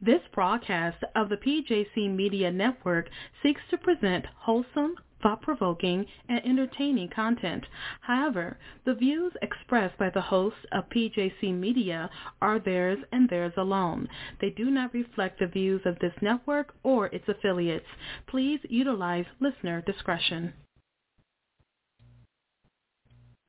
This broadcast of the PJC Media Network seeks to present wholesome, thought-provoking, and entertaining content. However, the views expressed by the hosts of PJC Media are theirs and theirs alone. They do not reflect the views of this network or its affiliates. Please utilize listener discretion.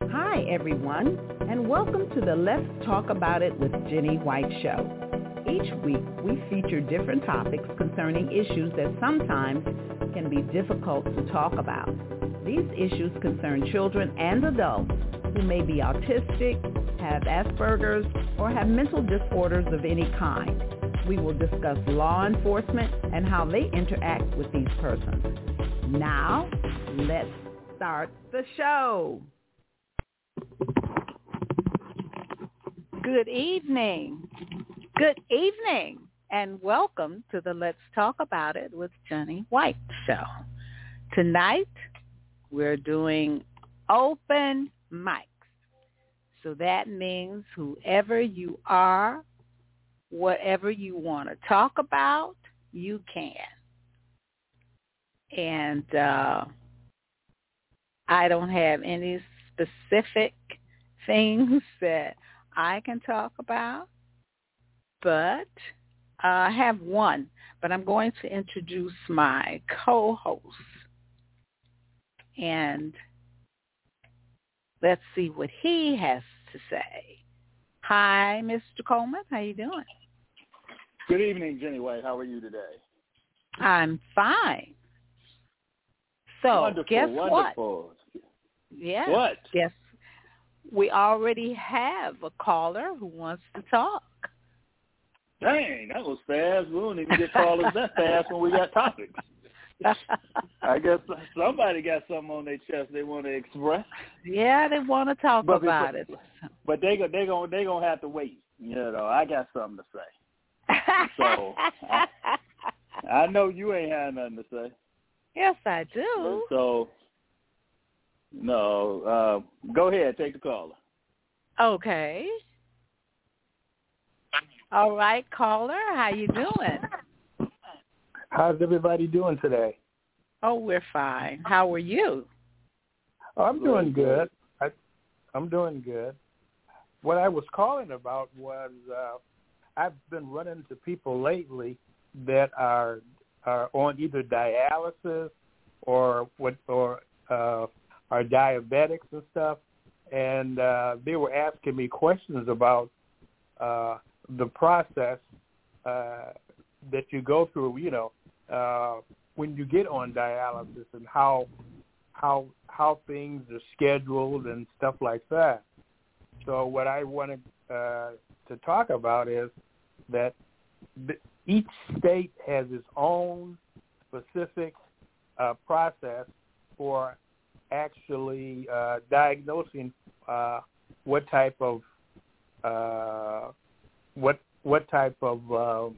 Hi, everyone, and welcome to the Let's Talk About It with Jenny White show. Each week, we feature different topics concerning issues that sometimes can be difficult to talk about. These issues concern children and adults who may be autistic, have Asperger's, or have mental disorders of any kind. We will discuss law enforcement and how they interact with these persons. Now, let's start the show. Good evening. Good evening and welcome to the Let's Talk About It with Jenny White show. Tonight we're doing open mics. So that means whoever you are, whatever you want to talk about, you can. And uh, I don't have any specific things that I can talk about but uh, I have one, but I'm going to introduce my co-host. And let's see what he has to say. Hi, Mr. Coleman. How you doing? Good evening, Jenny White. How are you today? I'm fine. So wonderful, guess wonderful. what? Yeah. What? Guess we already have a caller who wants to talk. Dang, that was fast. We don't even get callers that fast when we got topics. I guess somebody got something on their chest they want to express. Yeah, they want to talk but, about but, it. But they go they go they gonna have to wait. You know, I got something to say. So I, I know you ain't had nothing to say. Yes, I do. So no, uh, go ahead, take the caller. Okay. All right, caller, how you doing? How's everybody doing today? Oh, we're fine. How are you? Oh, I'm doing good. I, I'm doing good. What I was calling about was uh, I've been running into people lately that are are on either dialysis or what or uh, are diabetics and stuff, and uh, they were asking me questions about uh, the process uh, that you go through, you know, uh, when you get on dialysis and how how how things are scheduled and stuff like that. So what I wanted uh, to talk about is that each state has its own specific uh, process for actually uh, diagnosing uh, what type of uh, what what type of uh,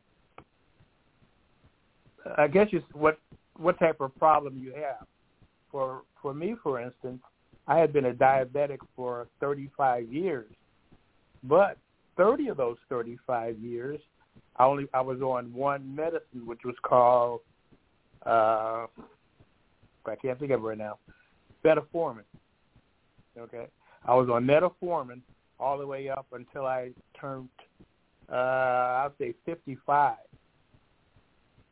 I guess it's what what type of problem you have. For for me, for instance, I had been a diabetic for 35 years, but 30 of those 35 years, I only I was on one medicine, which was called uh, I can't think of it right now, metformin. Okay, I was on metformin all the way up until I turned uh, I'll say 55.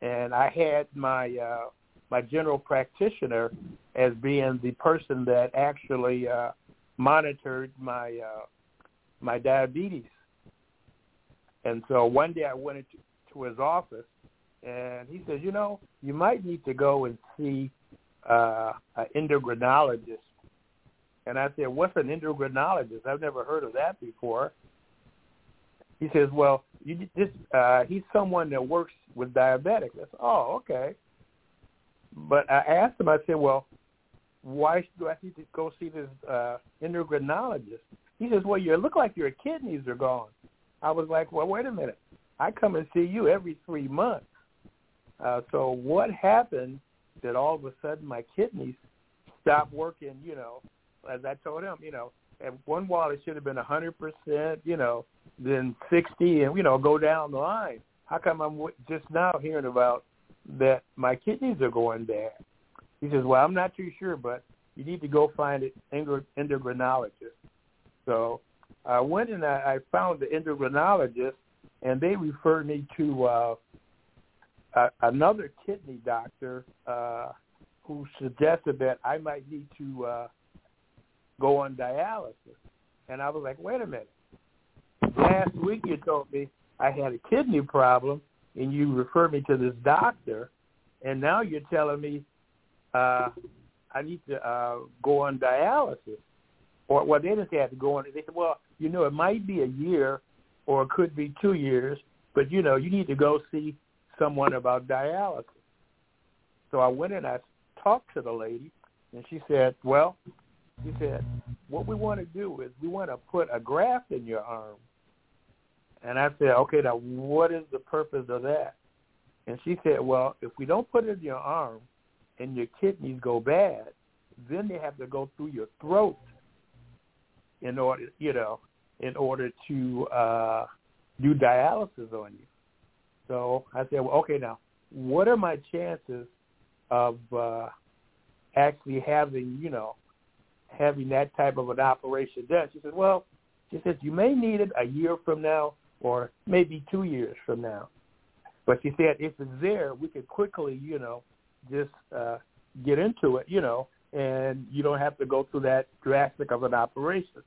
And I had my uh, my general practitioner as being the person that actually uh, monitored my uh, my diabetes. And so one day I went into to his office, and he says, "You know, you might need to go and see uh, an endocrinologist." And I said, "What's an endocrinologist? I've never heard of that before." He says, well, you just uh, he's someone that works with diabetics. I said, oh, okay. But I asked him, I said, well, why do I need to go see this uh, endocrinologist? He says, well, you look like your kidneys are gone. I was like, well, wait a minute. I come and see you every three months. Uh, so what happened that all of a sudden my kidneys stopped working, you know, as I told him, you know, at one wall it should have been a 100%, you know, then 60 and, you know, go down the line. how come I'm just now hearing about that my kidneys are going bad? He says, well, I'm not too sure, but you need to go find an endocrinologist. So I went and I, I found the endocrinologist, and they referred me to uh, a, another kidney doctor uh, who suggested that I might need to uh, go on dialysis. And I was like, wait a minute. Last week you told me I had a kidney problem, and you referred me to this doctor, and now you're telling me uh, I need to uh, go on dialysis. Or well, they didn't say I had to go on. They said, well, you know, it might be a year, or it could be two years, but you know, you need to go see someone about dialysis. So I went and I talked to the lady, and she said, well, she said, what we want to do is we want to put a graft in your arm. And I said, okay, now what is the purpose of that? And she said, well, if we don't put it in your arm and your kidneys go bad, then they have to go through your throat in order, you know, in order to uh, do dialysis on you. So I said, well, okay, now what are my chances of uh, actually having, you know, having that type of an operation done? She said, well, she said you may need it a year from now or maybe two years from now. But she said if it's there, we could quickly, you know, just uh, get into it, you know, and you don't have to go through that drastic of an operation.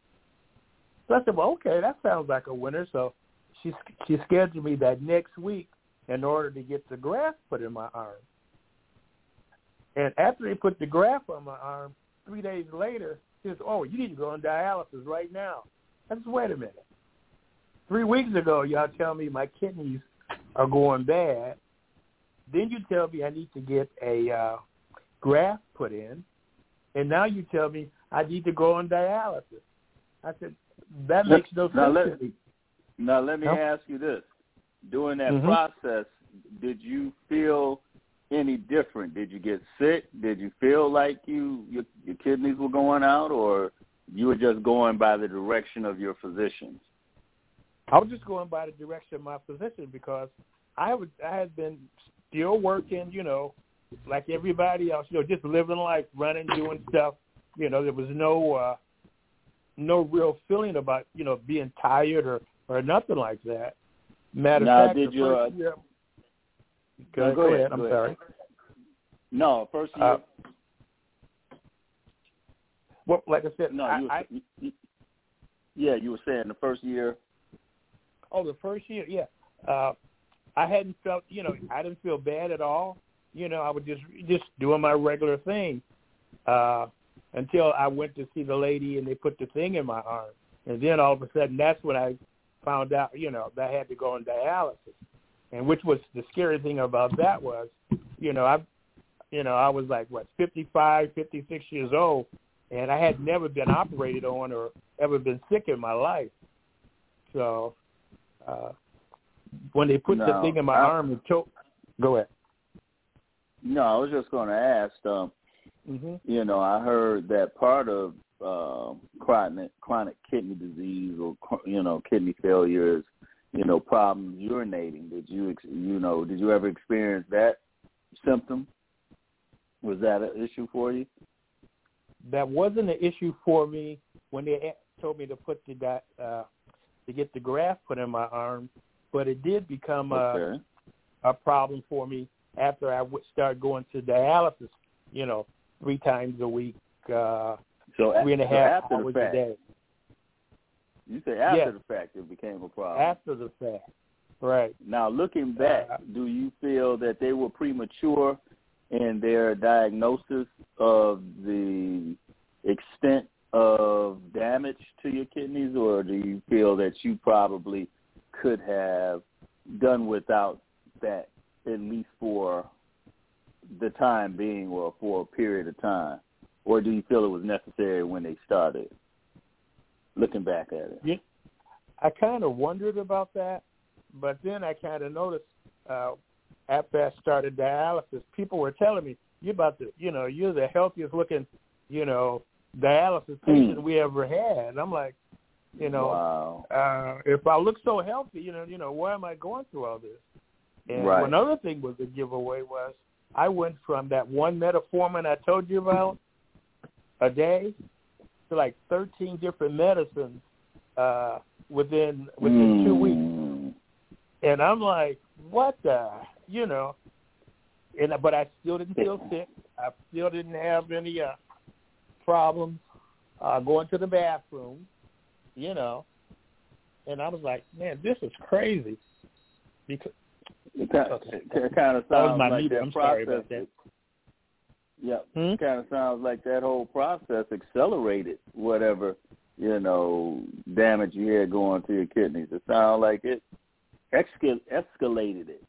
So I said, well, okay, that sounds like a winner. So she she scheduled me that next week in order to get the graft put in my arm. And after they put the graft on my arm, three days later, she says, oh, you need to go on dialysis right now. I said, wait a minute. Three weeks ago, y'all tell me my kidneys are going bad. Then you tell me I need to get a uh, graft put in, and now you tell me I need to go on dialysis. I said that makes no sense. Now let, me, now let me ask you this: During that mm-hmm. process, did you feel any different? Did you get sick? Did you feel like you your, your kidneys were going out, or you were just going by the direction of your physicians? I was just going by the direction of my physician because I would I had been still working, you know, like everybody else, you know, just living life, running, doing stuff. You know, there was no uh no real feeling about, you know, being tired or or nothing like that. Matter of fact, did you, uh, year, go, go, go, ahead, ahead I'm go sorry. Ahead. No, first year. Uh, well, like I said, no, I, you were, I, yeah, you were saying the first year. Oh, the first year, yeah. Uh, I hadn't felt, you know, I didn't feel bad at all. You know, I was just just doing my regular thing uh, until I went to see the lady and they put the thing in my arm, and then all of a sudden, that's when I found out, you know, that I had to go on dialysis. And which was the scary thing about that was, you know, I, you know, I was like what, fifty five, fifty six years old, and I had never been operated on or ever been sick in my life. So uh, when they put no, the thing in my I, arm and choke. Go ahead. No, I was just going to ask. Um, mm-hmm. You know, I heard that part of uh, chronic chronic kidney disease or you know kidney failure is you know problems urinating. Did you you know did you ever experience that symptom? Was that an issue for you? That wasn't an issue for me when they told me to put the uh, to get the graft put in my arm, but it did become okay. a a problem for me after I would start going to dialysis. You know, three times a week, uh, so three and a so hours fact, a day. You say after yes. the fact it became a problem. After the fact, right? Now looking back, uh, do you feel that they were premature in their diagnosis of the extent of damage to your kidneys, or do you feel that you probably could have done without that at least for the time being or for a period of time? Or do you feel it was necessary when they started? Looking back at it. Yeah, I kind of wondered about that, but then I kind of noticed uh, after I started dialysis, people were telling me, "You're about to, you know, you're the healthiest looking, you know, dialysis patient mm. we ever had." I'm like, you know, wow. uh, if I look so healthy, you know, you know, why am I going through all this? And Right. one other thing was the giveaway was I went from that one metformin I told you about a day to like 13 different medicines uh, within within two weeks. Mm. And I'm like, what the, you know? And but I still didn't feel sick. I still didn't have any uh, problems uh, going to the bathroom, you know. And I was like, man, this is crazy. Because It kind, Okay. it kind of sounds my like that I'm process. sorry about that. Yeah, Hmm? kind of sounds like that whole process accelerated whatever you know damage you had going to your kidneys. It sounds like it escal- escalated it.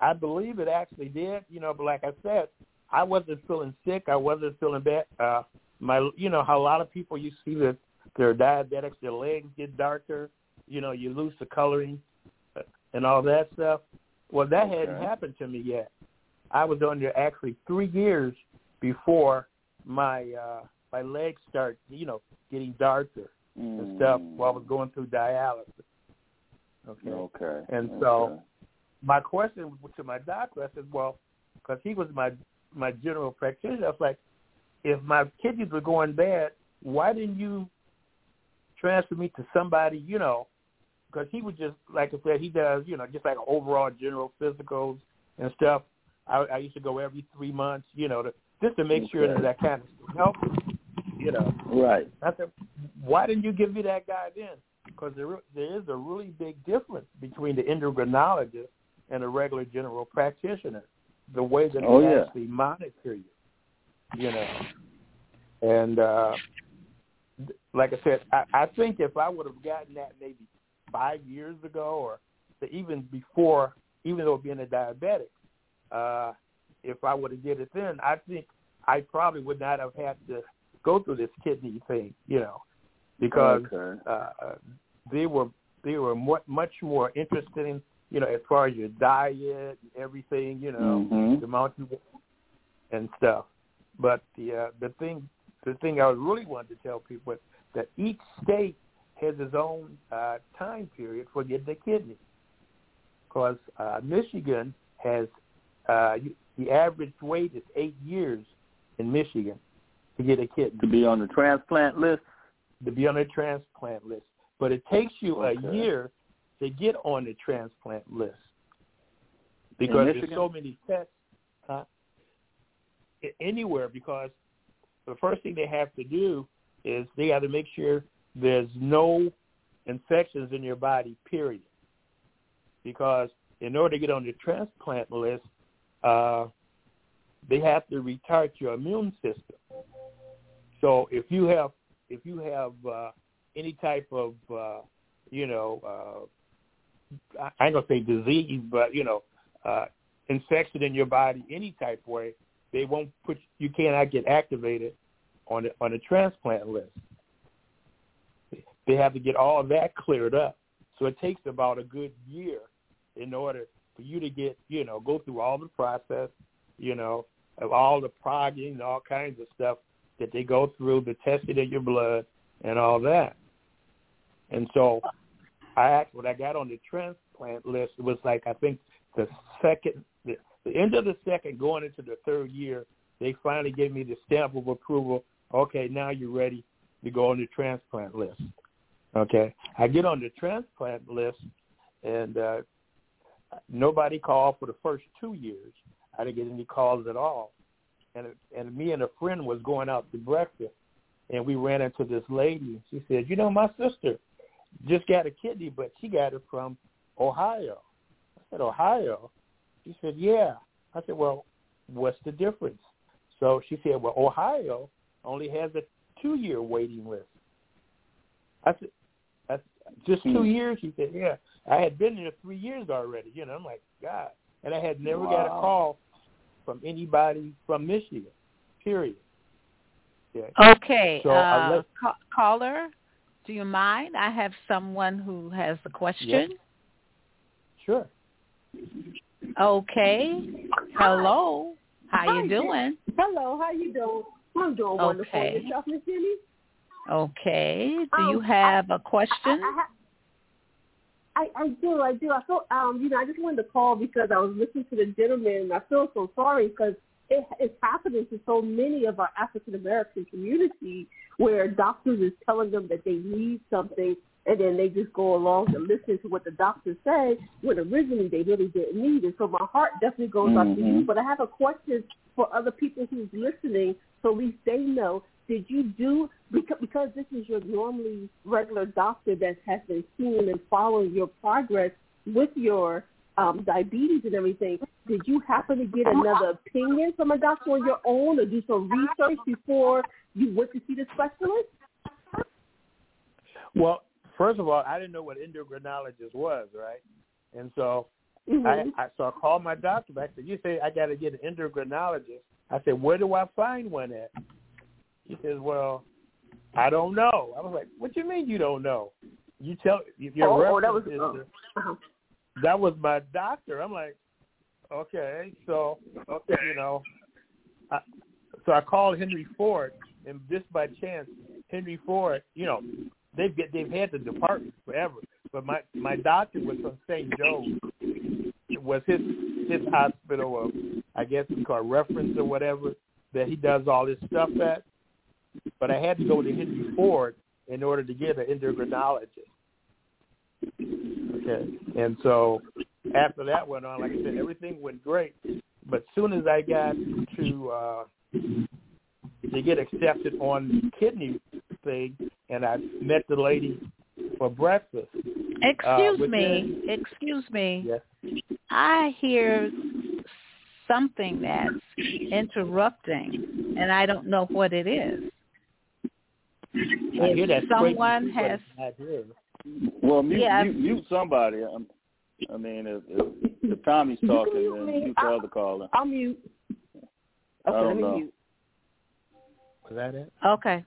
I believe it actually did, you know. But like I said, I wasn't feeling sick. I wasn't feeling bad. Uh, my, you know, how a lot of people you see that they're diabetics, their legs get darker. You know, you lose the coloring uh, and all that stuff. Well, that hadn't happened to me yet. I was under actually three years before my uh my legs start, you know, getting darker and stuff while I was going through dialysis. Okay. Okay. And okay. so- my question to my doctor, I said, well, because he was my my general practitioner, I was like, if my kidneys were going bad, why didn't you transfer me to somebody, you know? Because he would just, like I said, he does, you know, just like overall general physicals and stuff. I, I used to go every three months, you know, to, just to make sure that Okay. I kind of help, you know. right. I said, why didn't you give me that guy then? Because there there is a really big difference between the endocrinologist and a regular general practitioner. The way that Oh, they yeah. actually monitor you, you know. And uh like I said, I, I think if I would have gotten that maybe five years ago, or even before, even though being a diabetic, uh, if I would have did it then, I think I probably would not have had to go through this kidney thing, you know, because okay. uh, they were they were much more interested in you know as far as your diet and everything, you know, Mhm. the amount you and stuff. But the uh, the thing the thing I really wanted to tell people is that each state has its own uh, time period for getting a kidney. Because uh, Michigan has uh, you- the average wait is eight years in Michigan to get a kidney To be on the transplant list. to be on a transplant list. But it takes you a year to get on the transplant list because there's so many tests huh? Anywhere. Because the first thing they have to do is they have to make sure there's no infections in your body. Period. Because in order to get on the transplant list, uh, they have to retard your immune system. So if you have if you have uh, any type of uh, you know uh, I ain't gonna say disease, but you know uh, infection in your body any type of way, they won't put you cannot get activated on the on the transplant list. They have to get all that cleared up. So it takes about a good year in order for you to get you know go through all the process, you know, of all the progging and all kinds of stuff that they go through, the testing of your blood and all that. And so I asked when I got on the transplant list, it was like I think the second the, the end of the second going into the third year, they finally gave me the stamp of approval. Okay, now you're ready to go on the transplant list. Okay. I get on the transplant list and uh nobody called for the first two years. I didn't get any calls at all. And and me and a friend was going out to breakfast, and we ran into this lady. She said, "You know, my sister just got a kidney, but she got it from Ohio." I said, "Ohio?" She said, "Yeah." I said, "Well, what's the difference?" So she said, "Well, Ohio only has a two-year waiting list." I said, "That's just two Hmm. years?" She said, "Yeah." I had been there three years already. You know, I'm like, God, and I had never got a call from anybody from Michigan. Period. Yeah. Okay, So, I uh, let- ca- caller, do you mind? I have someone who has a question. Sure. Okay. Hello. How Hi, you doing? Hello, how you doing? I'm doing wonderful. Okay. Yourself, Miss Jenny? Okay. Do you Um, have a I, question? I, I, I do, I do. I feel, um, you know, I just wanted to call because I was listening to the gentleman, and I feel so sorry because it, it's happening to so many of our African American community where doctors is telling them that they need something, and then they just go along and listen to what the doctors say when originally they really didn't need it. So my heart definitely goes mm-hmm. out to you. But I have a question for other people who's listening, so at least they know did you do because because this is your normally regular doctor that has been seeing and following your progress with your um, diabetes and everything, did you happen to get another opinion from a doctor on your own or do some research before you went to see the specialist? Well, first of all, I didn't know what endocrinologist was, right? And so mm-hmm. I, I so I called my doctor back. Said, "You say I got to get an endocrinologist." I said, "Where do I find one at?" He says, "Well, I don't know." I was like, "What do you mean you don't know? You tell your oh, reference oh, that was, is oh. That was my doctor." I'm like, "Okay, so okay, you know." I, so I called Henry Ford, and just by chance, Henry Ford, you know, they've get, they've had the department forever. But my my doctor was from St. Joe's. It was his his hospital of I guess it's called reference or whatever that he does all this stuff at but I had to go to Henry Ford in order to get an endocrinologist. Okay, and so after that went on, like I said, everything went great. But soon as I got to uh, to get accepted on the kidney thing, and I met the lady for breakfast. Excuse uh, me. Excuse me. Yes. I hear something that's interrupting, and I don't know what it is. I hear that someone has. Well, mute, yeah. mute, mute somebody. I'm, I mean, if, if, if Tommy's talking, then mute the other caller. I'll mute. Okay, let me know. mute. Was that it? Okay.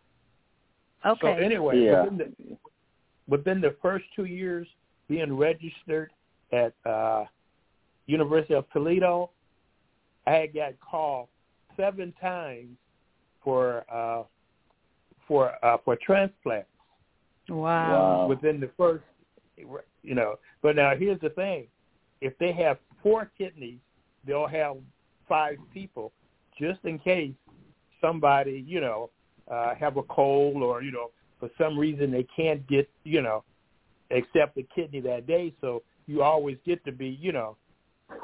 Okay. So anyway, yeah. within, the, within the first two years being registered at uh, University of Toledo, I had got called seven times for uh, for uh, for transplants. Wow. Within the first, you know. But now here's the thing: if they have four kidneys, they'll have five people, just in case somebody, you know, uh, have a cold or you know for some reason they can't get, you know, accept a kidney that day. So you always get to be, you know,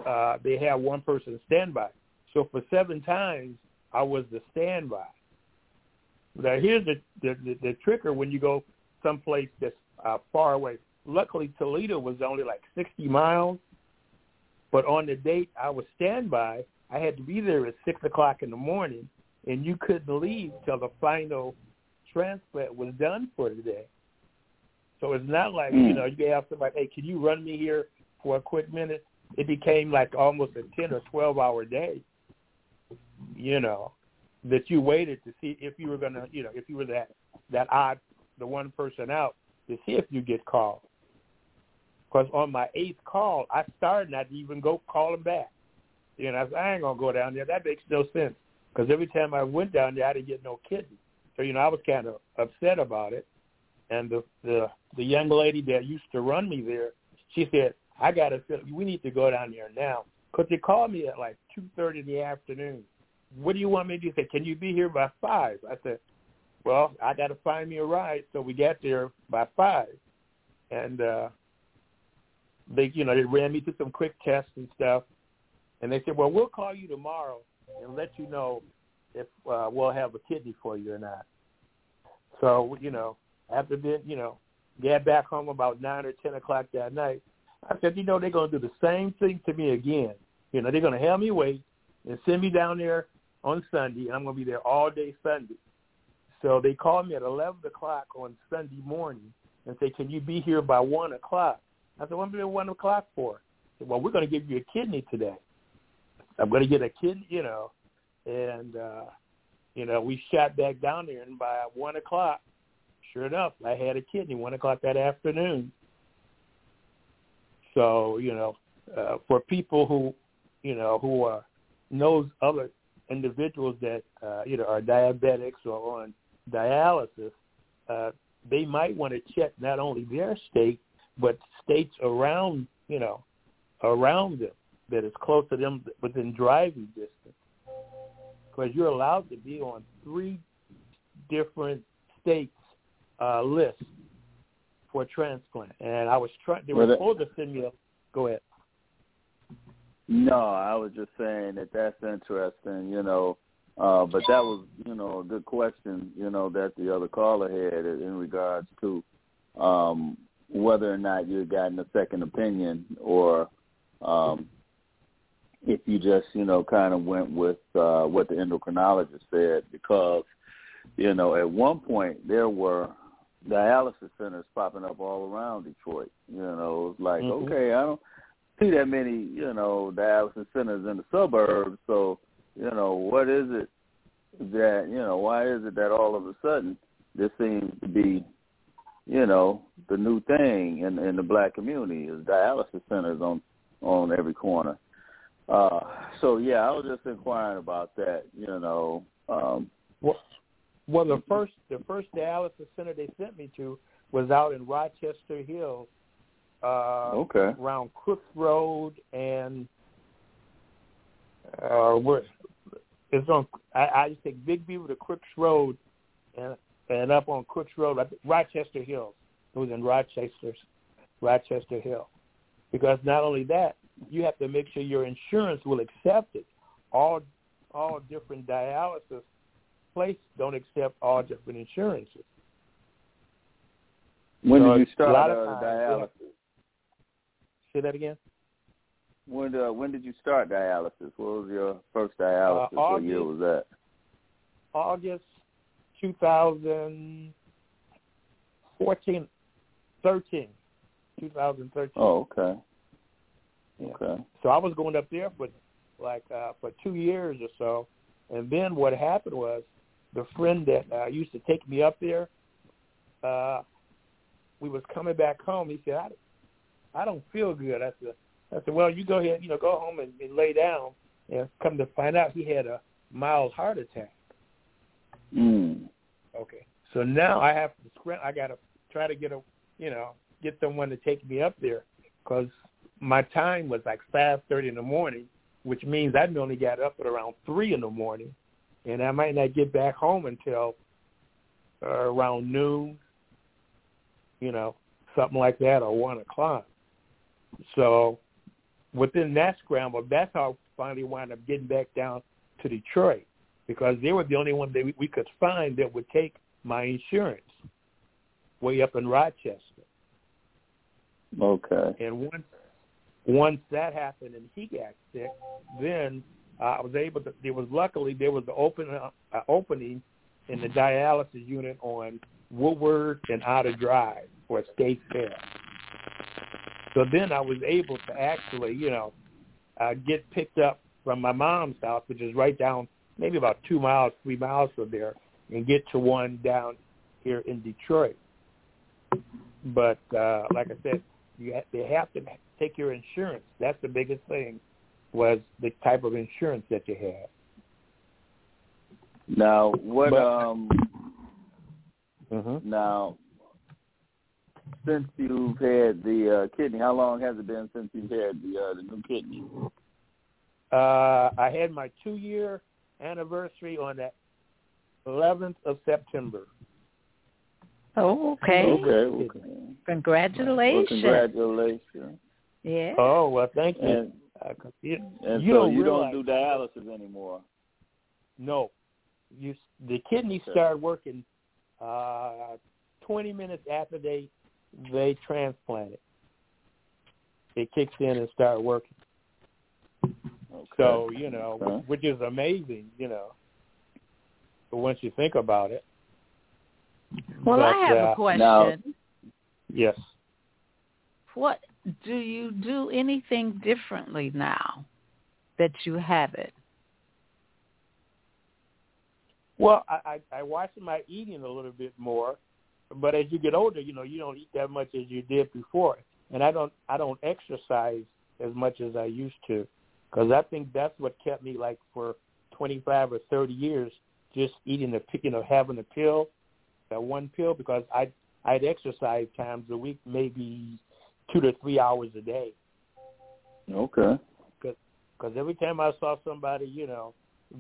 uh, they have one person standby. So for seven times, I was the standby. Now here's the the, the, the tricker when you go someplace that's uh, far away. Luckily, Toledo was only like 60 miles, but on the date I was standby, I had to be there at six o'clock in the morning, and you couldn't leave till the final transplant was done for the day. So it's not like you know you have somebody, hey, can you run me here for a quick minute? It became like almost a ten or twelve hour day. You know, that you waited to see if you were gonna, you know, if you were that that odd, the one person out to see if you get called. Because on my eighth call, I started not to even go call him back. You know, I, said, I ain't gonna go down there. That makes no sense. Because every time I went down there, I didn't get no kidney. So you know, I was kind of upset about it. And the the the young lady that used to run me there, she said, "I got to. We need to go down there now." Because they called me at like two thirty in the afternoon what do you want me to do? Say, can you be here by five? I said, well, I got to find me a ride. So we got there by five, and uh, they, you know, they ran me through some quick tests and stuff, and they said, well, we'll call you tomorrow and let you know if uh, we'll have a kidney for you or not. So, you know, after then, you know, get back home about nine or ten o'clock that night. I said, you know, they're going to do the same thing to me again. You know, they're going to have me wait and send me down there on Sunday, and I'm going to be there all day Sunday. So they called me at 11 o'clock on Sunday morning and say, can you be here by 1 o'clock? I said, what am I 1 o'clock for? Said, well, we're going to give you a kidney today. I'm going to get a kidney, you know, and, uh, you know, we shot back down there, and by 1 o'clock, sure enough, I had a kidney 1 o'clock that afternoon. So, you know, uh, for people who, you know, who are knows other individuals that uh, either are diabetics or on dialysis, uh, they might want to check not only their state but states around, you know, around them that is close to them within driving distance. Because you're allowed to be on three different states uh, lists for transplant. And I was trying. They were supposed to send me a. Go ahead. No, I was just saying that that's interesting. You know, uh, but that was, you know, a good question, you know, that the other caller had in regards to um, whether or not you had gotten a second opinion or um, if you just, you know, kind of went with uh, what the endocrinologist said because, you know, at one point there were dialysis centers popping up all around Detroit. You know, it's like, mm-hmm. okay, I don't see that many, you know, dialysis centers in the suburbs, so you know, what is it that, you know, why is it that all of a sudden this seems to be, you know, the new thing in in the black community is dialysis centers on on every corner. Uh so yeah, I was just inquiring about that, you know. Um well, well the first the first dialysis center they sent me to was out in Rochester Hills. Uh okay. around Crooks Road and uh where it's on. I, I just take Big Beaver to Crooks Road, and and up on Crooks Road, Rochester Hills. It was in Rochester, Rochester Hill, because not only that, you have to make sure your insurance will accept it. All all different dialysis places don't accept all different insurances. When so did you start uh, dialysis? Say that again. When uh, when did you start dialysis? What was your first dialysis? Uh, August, what year was that? August 2014, 13, 2013. Oh, okay. Yeah. Okay. So I was going up there for like uh, for two years or so, and then what happened was the friend that uh, used to take me up there, uh, we was coming back home. He said, "I, I don't feel good." I said, I said, well, you go ahead, you know, go home and, and lay down. And come to find out, he had a mild heart attack. Mm. Okay. So now I have to scram. I got to try to get a, you know, get someone to take me up there because my time was like five thirty in the morning, which means I only got up at around three in the morning, and I might not get back home until uh, around noon. You know, something like that, or one o'clock. So within that scramble, that's how I finally wound up getting back down to Detroit because they were the only one that we, could find that would take my insurance way up in Rochester. Okay. And once once that happened and he got sick, then uh, I was able to. There was luckily there was an open uh, opening in the dialysis unit on Woodward and Outer Drive for a state fair. So then I was able to actually, you know, uh, get picked up from my mom's house, which is right down maybe about two miles, three miles from there, and get to one down here in Detroit. But uh, like I said, you ha- they have to take your insurance. That's the biggest thing was the type of insurance that you had. Now, what but, um mm-hmm. now since you've had the uh, kidney? How long has it been since you've had the uh, the new kidney? Uh, I had my two year anniversary on that 11th of September. Oh, okay. Okay. okay. Congratulations. Well, congratulations. Yeah. Oh well, thank you. And, uh, you, and you so don't you don't do dialysis anymore. No, you the kidney okay. started working uh, 20 minutes after they they transplant it. It kicks in and start working. Okay. So you know, okay. which is amazing, you know. But once you think about it. Well, but, I have uh, a question. Now, yes. What do you do anything differently now that you have it? Well, I, I, I watch my eating a little bit more but as you get older, you know, you don't eat that much as you did before, and I don't I don't exercise as much as I used to, because I think that's what kept me like for 25 or 30 years, just eating the you know having a pill, that one pill, because I I'd exercise times a week, maybe two to three hours a day. Okay. Because every time I saw somebody, you know,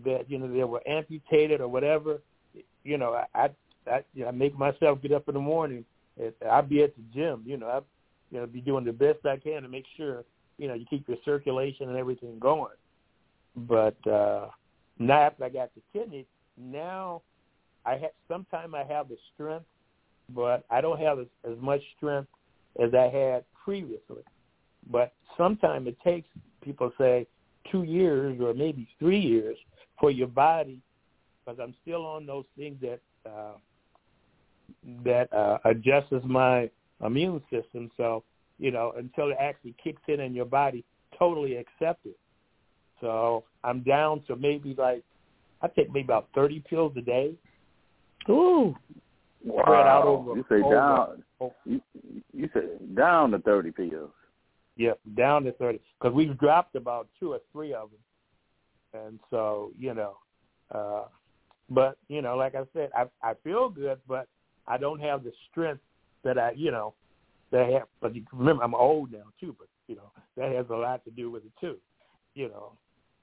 that you know they were amputated or whatever, you know, I I, you know, I make myself get up in the morning. And I'd be at the gym, you know, I you know be doing the best I can to make sure you know you keep your circulation and everything going. But uh now after I got the kidney, now I have sometimes I have the strength, but I don't have as, as much strength as I had previously. But sometimes it takes people say two years or maybe three years for your body, because I'm still on those things that uh, that uh, adjusts my immune system. So you know until it actually kicks in and your body totally accepts it. So I'm down to maybe like I take maybe about 30 pills a day. Ooh. Wow. Spread out over. You say over, down. over, You, you say down to thirty pills. Yep, down to 30. Because we've dropped about two or three of them. And so, you know, uh, but, you know, like I said, I, I feel good, but I don't have the strength that I, you know, that have. But you remember, I'm old now, too, but, you know, that has a lot to do with it, too. You know,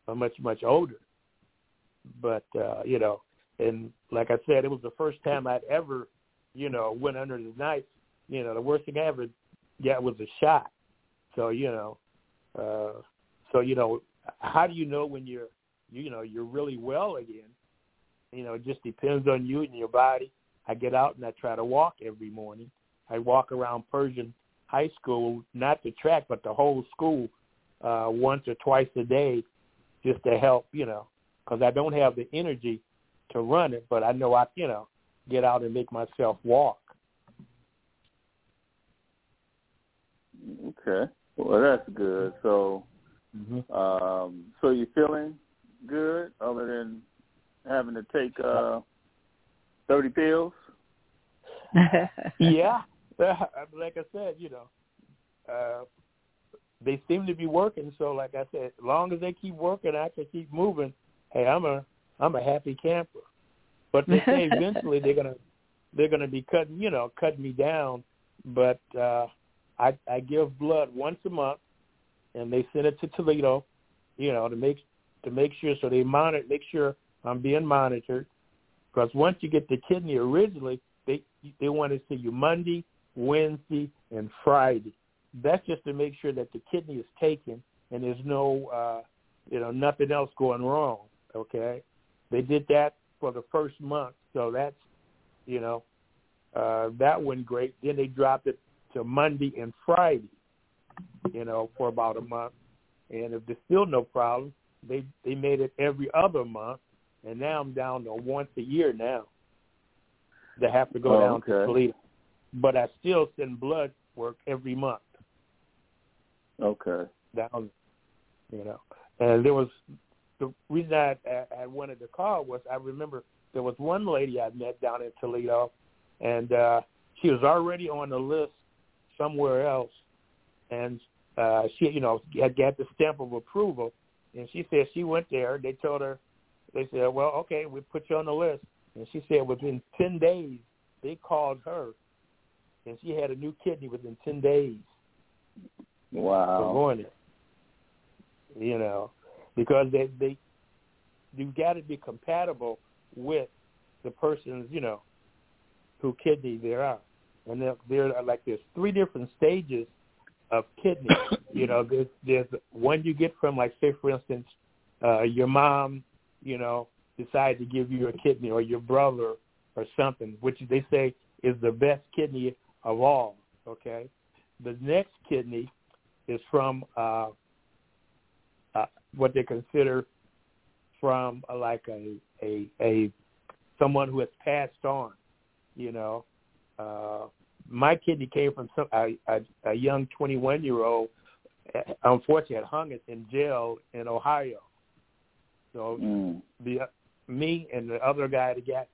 I'm much, much older. But, uh, you know, and like I said, it was the first time I'd ever, you know, went under the knife. You know, the worst thing I ever got was a shot. So you know, uh, so you know, how do you know when you're, you know, you're really well again? You know, it just depends on you and your body. I get out and I try to walk every morning. I walk around Pershing High School, not the track, but the whole school, uh, once or twice a day, just to help, you know, because I don't have the energy to run it, but I know I, you know, get out and make myself walk. Okay. Well, that's good. So, Mm-hmm. um, so you feeling good other than having to take uh, thirty pills? yeah, like I said, you know, uh, they seem to be working. So, like I said, as long as they keep working, I can keep moving. Hey, I'm a I'm a happy camper. But they say eventually they're gonna they're gonna be cutting you know cutting me down. But uh, I I give blood once a month, and they send it to Toledo, you know, to make to make sure so they monitor make sure I'm being monitored. Because once you get the kidney originally, they they want to see you Monday, Wednesday, and Friday. That's just to make sure that the kidney is taken and there's no uh, you know nothing else going wrong. Okay, they did that for the first month, so that's you know uh, that went great. Then they dropped it to Monday and Friday, you know, for about a month. And if there's still no problem, they they made it every other month, and now I'm down to once a year now. They have to go Oh, down to. Toledo, but I still send blood work every month Okay. down, you know. And there was the reason I, I, I wanted to call was I remember there was one lady I met down in Toledo, and uh, she was already on the list somewhere else, and uh, she, you know, had got the stamp of approval, and she said she went there. They told her, they said, well, okay, we put you on the list, and she said within ten days they called her, and she had a new kidney within ten days for Wow. going there. You know, because they they you got to be compatible with the person's you know who kidney there are, and there there are like there's three different stages of kidney. you know, there's there's one you get from like say for instance, uh, your mom, you know, decide to give you a kidney or your brother or something, which they say is the best kidney of all. Okay, the next kidney is from uh, uh, what they consider from uh, like a a a someone who has passed on. You know, uh, my kidney came from some a, a, a young 21 year old. Unfortunately, had hung in jail in Ohio. So Mm. the me and the other guy that got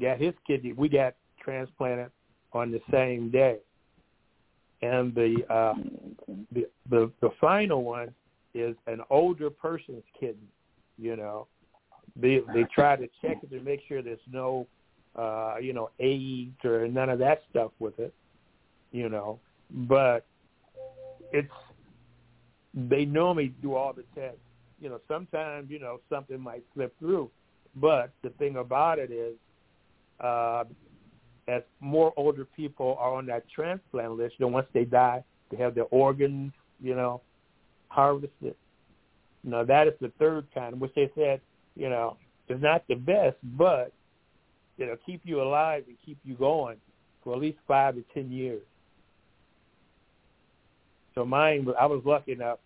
got his kidney, we got transplanted on the same day. And the uh, the the the final one is an older person's kidney. You know, they they try to check it to make sure there's no uh, you know AIDS or none of that stuff with it. You know, but it's they normally do all the tests. You know, sometimes you know something might slip through, but the thing about it is, uh, as more older people are on that transplant list, know, once they die, they have their organs, you know, harvested. Now that is the third kind, which they said, you know, is not the best, but it'll keep you alive and keep you going for at least five to ten years. So mine, I was lucky enough,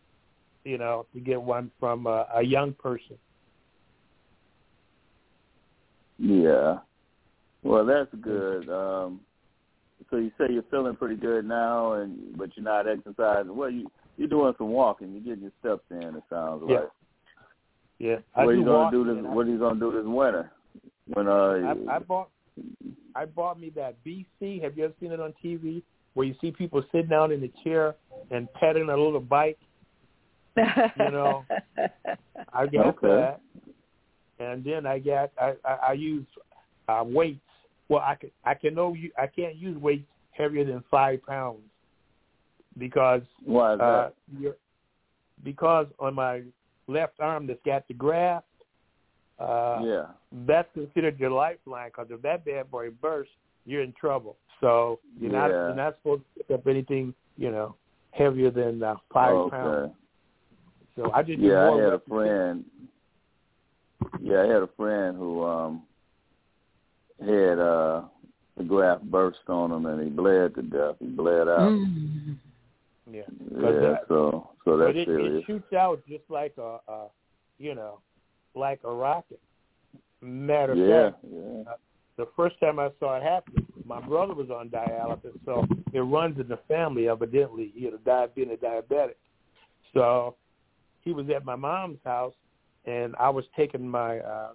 you know, to get one from a, a young person. Yeah. Well, that's good. Um, so you say you're feeling pretty good now, and but you're not exercising. Well, you you're doing some walking. You're getting your steps in. It sounds yeah. like. Yeah. What I are you gonna do this? What are you gonna do this winter? When uh, I, I bought I bought me that BC. Have you ever seen it on TV where you see people sitting down in the chair and petting a little bike? You know, I got Okay. that, and then I got I I, I use uh, weights. Well, I can I can know you I can't use weights heavier than five pounds because why is uh, that? because on my left arm that's got the graft. Uh, yeah. that's considered your lifeline because if that bad boy bursts, you're in trouble. So you're not Yeah. you're not supposed to pick up anything you know heavier than uh, five okay. pounds. So I just Yeah, I had a friend. Yeah, I had a friend who um had uh the graft burst on him and he bled to death. He bled out. Mm. Yeah, Yeah, that- so so but that's it, serious. it shoots out just like a, a you know like a rocket. Matter of yeah, fact, yeah. the first time I saw it happen, my brother was on dialysis, so it runs in the family. Evidently, you know, di- being a diabetic. So he was at my mom's house, and I was taking my uh,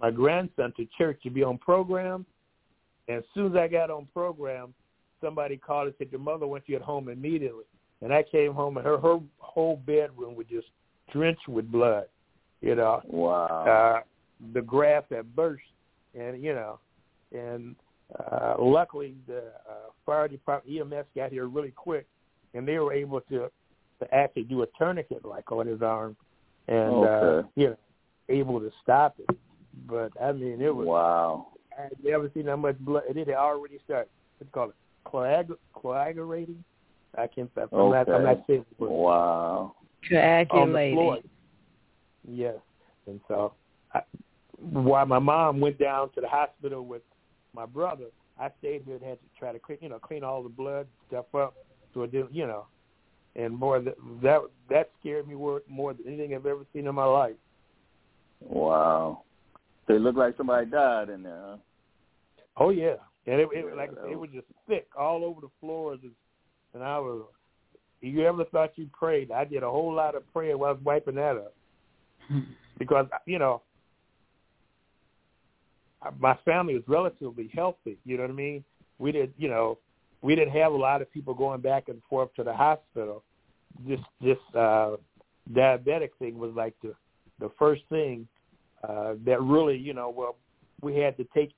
my grandson to church to be on program. And as soon as I got on program, somebody called and said your mother wants you at home immediately. And I came home, and her her whole bedroom was just drenched with blood. You know, Wow. uh, the graft that burst, and you know, and uh, luckily the uh, fire department EMS got here really quick, and they were able to to actually do a tourniquet like on his arm, and uh, you know, able to stop it. But I mean, it was wow. I had never seen that much blood. It had already started. What's it called coag- coagulating. I can't. I'm not. I'm not saying the Wow. on the floor. Coagulating. Yes, and so I, while my mom went down to the hospital with my brother, I stayed here and had to try to clean, you know, clean all the blood stuff up, so it didn't, you know, and more that that that scared me more more than anything I've ever seen in my life. Wow. So it looked like somebody died in there, huh? Oh yeah, and it, it Yeah, like I it was- was just thick all over the floors, and, and I was. You ever thought you prayed? I did a whole lot of praying while I was wiping that up. because you know my family was relatively healthy. You know what I mean? We did, you know, we didn't have a lot of people going back and forth to the hospital. This this uh, diabetic thing was like the the first thing uh, that really, you know, well, we had to take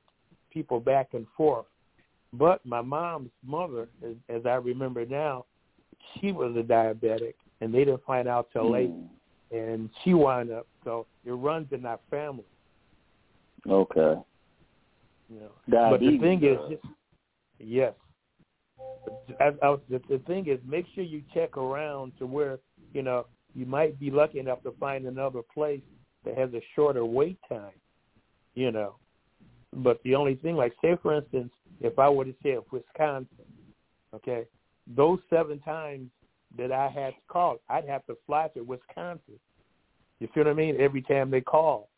people back and forth. But my mom's mother, as, as I remember now, she was a diabetic, and they didn't find out till late Mm. and she wound up. So it runs in our family, Okay. you know. Diabetes. but the thing is, uh, just, yes. I, I, the, the thing is, make sure you check around to where you know you might be lucky enough to find another place that has a shorter wait time. You know, but the only thing, like say for instance, if I were to say Wisconsin, okay, those seven times that I had to call, I'd have to fly to Wisconsin. You see what I mean? Every time they call.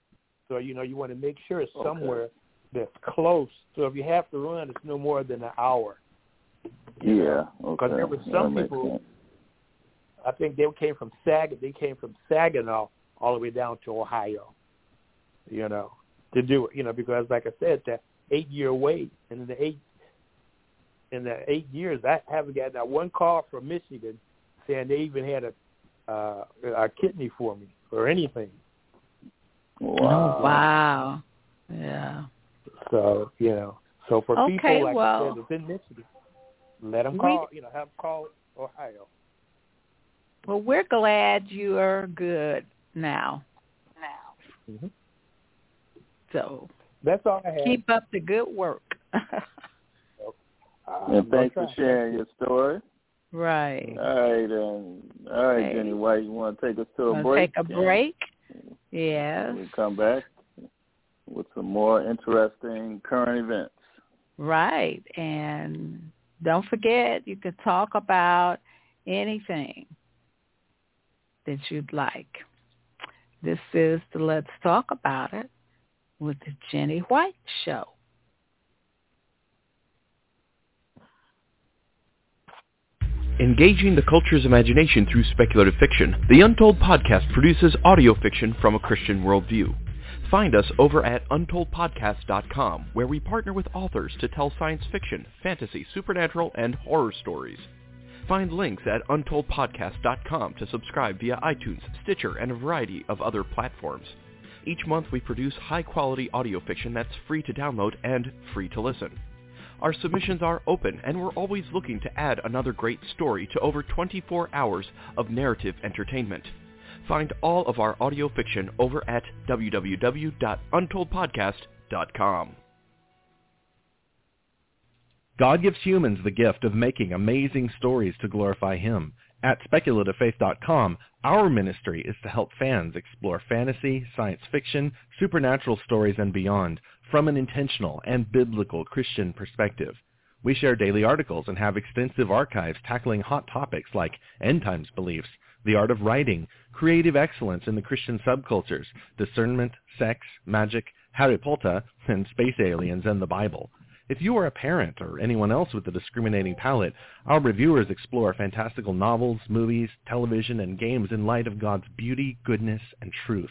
So, you know, you want to make sure it's Okay. somewhere that's close. So if you have to run, it's no more than an hour. You know? yeah. Okay. there were some people- sense. I think they came from Sag they came from Saginaw all the way down to Ohio. You know, to do it, you know, because like I said, that eight year wait and in the eight in the eight years I haven't got that one call from Michigan saying they even had a uh a kidney for me or anything. Wow. Oh, wow. Yeah. So, you know, so for Okay, people like well- I said, that's in Michigan, let them We- call, you know, have them call Ohio. Well, we're glad you are good now. Now. Mm-hmm. So that's all I have. Keep up the good work. uh, and thanks for sharing your story. Right. All right, um, all right, hey. Jenny White. You want to take us to a break? Take a break. Yes. We come back with some more interesting current events. Right, and don't forget you can talk about anything that you'd like. This is the Let's Talk About It with the Jenny White Show. Engaging the culture's imagination through speculative fiction, the Untold Podcast produces audio fiction from a Christian worldview. Find us over at untoldpodcast.com, where we partner with authors to tell science fiction, fantasy, supernatural, and horror stories. Find links at untoldpodcast.com to subscribe via iTunes, Stitcher, and a variety of other platforms. Each month we produce high-quality audio fiction that's free to download and free to listen. Our submissions are open, and we're always looking to add another great story to over 24 hours of narrative entertainment. Find all of our audio fiction over at www.untoldpodcast.com. God gives humans the gift of making amazing stories to glorify Him. At speculativefaith.com, our ministry is to help fans explore fantasy, science fiction, supernatural stories, and beyond from an intentional and biblical Christian perspective. We share daily articles and have extensive archives tackling hot topics like end times beliefs, the art of writing, creative excellence in the Christian subcultures, discernment, sex, magic, Harry Potter, and space aliens and the Bible. If you are a parent or anyone else with a discriminating palate, our reviewers explore fantastical novels, movies, television, and games in light of God's beauty, goodness, and truth.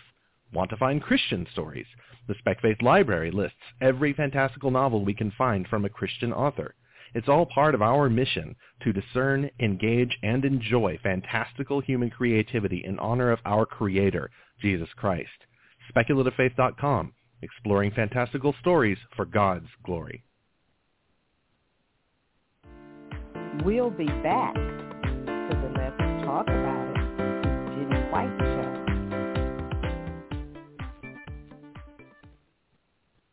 Want to find Christian stories? The SpecFaith Library lists every fantastical novel we can find from a Christian author. It's all part of our mission to discern, engage, and enjoy fantastical human creativity in honor of our Creator, Jesus Christ. SpeculativeFaith.com, exploring fantastical stories for God's glory. We'll be back to the Let's Talk About It with Jenny White Show.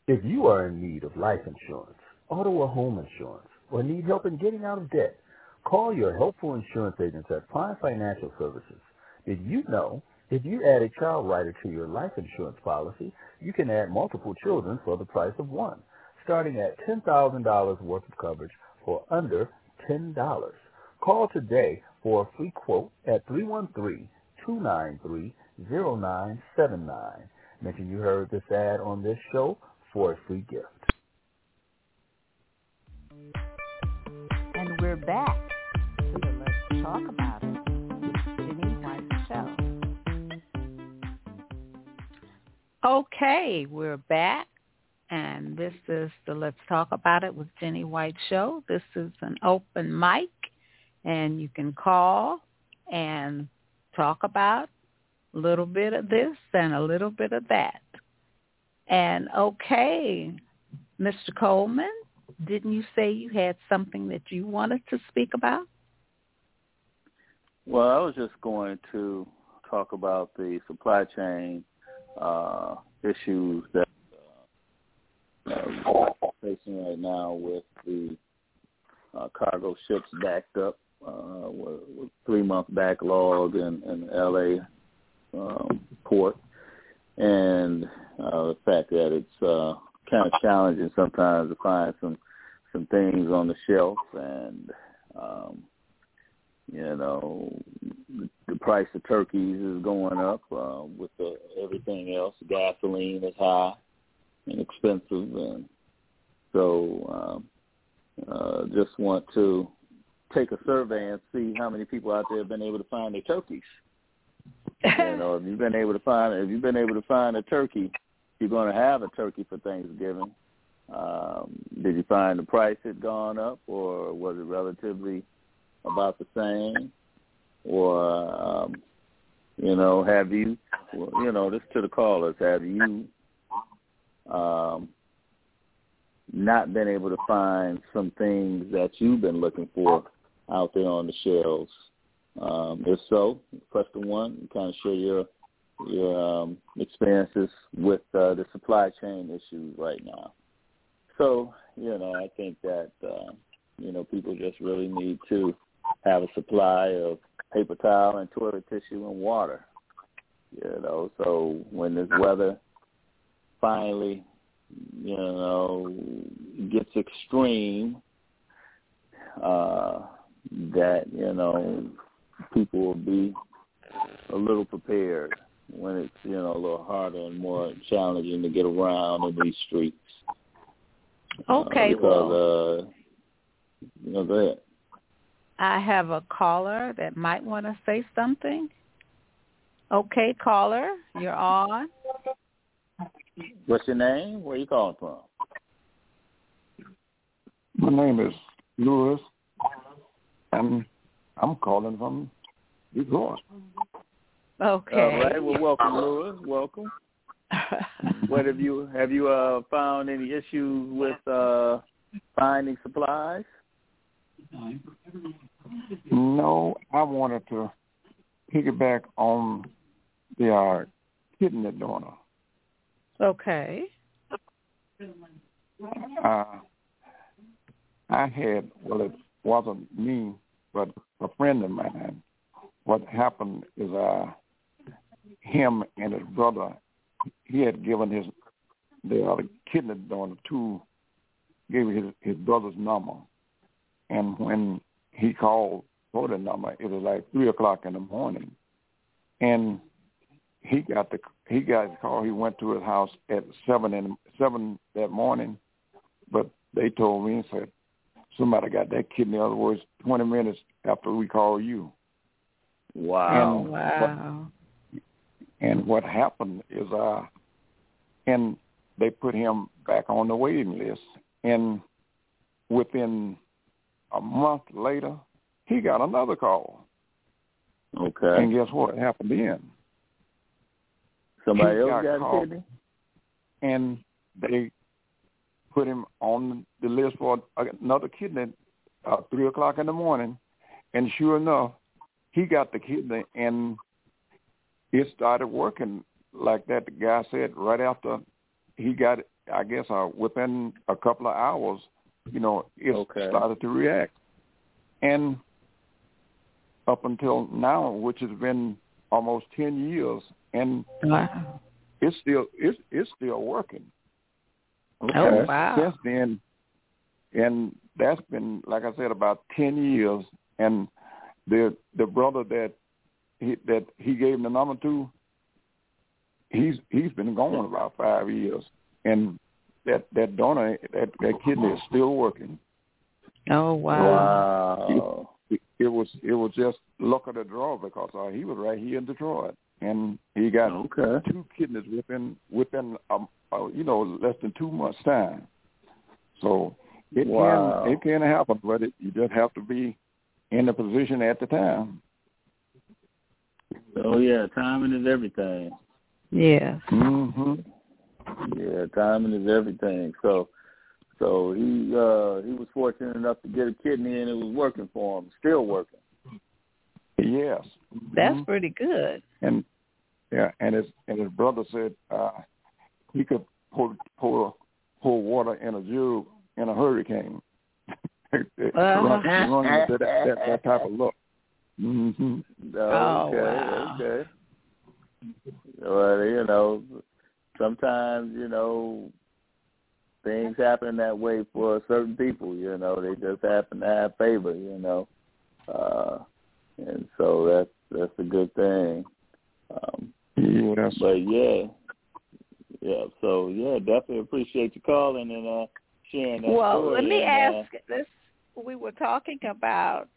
If you are in need of life insurance, auto or home insurance, or need help in getting out of debt, call your helpful insurance agents at Prime Financial Services. Did you know if you add a child rider to your life insurance policy, you can add multiple children for the price of one, starting at $10,000 worth of coverage for under $10. Call today for a free quote at 313-293-0979. Mention you heard this ad on this show for a free gift. We're back to the Let's Talk About It White Show. Okay, we're back and this is the Let's Talk About It with Jenny White show. This is an open mic, and you can call and talk about a little bit of this and a little bit of that. And okay, Mr. Coleman, didn't you say you had something that you wanted to speak about? Well, I was just going to talk about the supply chain uh, issues that uh, we're facing right now with the uh, cargo ships backed up uh, with, with three month backlog in, in LA um, port, and uh, the fact that it's uh, kind of challenging sometimes to find some some things on the shelf, and um, you know the price of turkeys is going up uh, with the, everything else. Gasoline is high and expensive, and so um, uh, just want to take a survey and see how many people out there have been able to find their turkeys. you know, if you've been able to find if you've been able to find a turkey, you're going to have a turkey for Thanksgiving. Um, did you find the price had gone up, or was it relatively about the same? Or um, you know, have you, you know, this to the callers, have you um, not been able to find some things that you've been looking for out there on the shelves Um, if so, the one. Kind of share your your um, experiences with uh, the supply chain issues right now. So, you know, I think that uh, you know people just really need to have a supply of paper towel and toilet tissue and water. You know, so when this weather finally, you know, gets extreme, uh, that you know people will be a little prepared when it's you know a little harder and more challenging to get around in these streets. Okay, uh, because, well, uh, you know, go ahead. I have a caller that might want to say something. Okay, caller, you're on. What's your name? Where are you calling from? My name is Lewis, and I'm calling from Detroit. Okay. All right. Well, welcome, Lewis. Welcome. what have you have you uh, found any issues with uh, finding supplies? No, I wanted to piggyback on the uh, kidney donor. Okay. Uh, I had, well, it wasn't me, but a friend of mine. What happened is uh, him and his brother, he had given his the other kidney donor to, gave his his brother's number, and when he called for the number, it was like three o'clock in the morning, and he got the he got his call. He went to his house at seven in seven that morning, but they told me and said somebody got that kidney. In other words, twenty minutes after we called you. Wow! And wow! And what happened is, uh, and they put him back on the waiting list, and within a month later, he got another call. Okay. And guess what happened then? Somebody he else got, got called, kidney? And they put him on the list for another kidney uh, three o'clock in the morning, and sure enough, he got the kidney, and it started working like that. The guy said right after he got it, I guess uh, within a couple of hours, you know, it okay. started to react, and up until now, which has been almost ten years, and wow. it's still it's it's still working. Okay. Oh wow! Since then, and that's been like I said about ten years, and the the brother that he that he gave him the number to, he's he's been gone about five years, and that that donor that that kidney is still working. Oh wow! Wow! It, it was it was just luck of the draw because uh, he was right here in Detroit, and he got okay. two kidneys within within um uh, you know less than two months time. So it wow. can it can happen, but it, you just have to be in the position at the time. Oh yeah, timing is everything. Yeah. Mhm. Yeah, timing is everything. So so he uh he was fortunate enough to get a kidney and it was working for him, still working. Yes. That's mm-hmm. pretty good. And yeah, and his and his brother said uh he could pour pour pour water in a jug in a hurricane. uh, run, run that, that, that type of look. Mm-hmm. Okay, oh, wow. okay. Well, you know, sometimes you know things happen that way for certain people. You know, they just happen to have favor. You know, uh, and so that's that's a good thing. Um, yes. But yeah, yeah. So yeah, definitely appreciate you calling and uh, sharing that well, story. let me and, ask this: We were talking about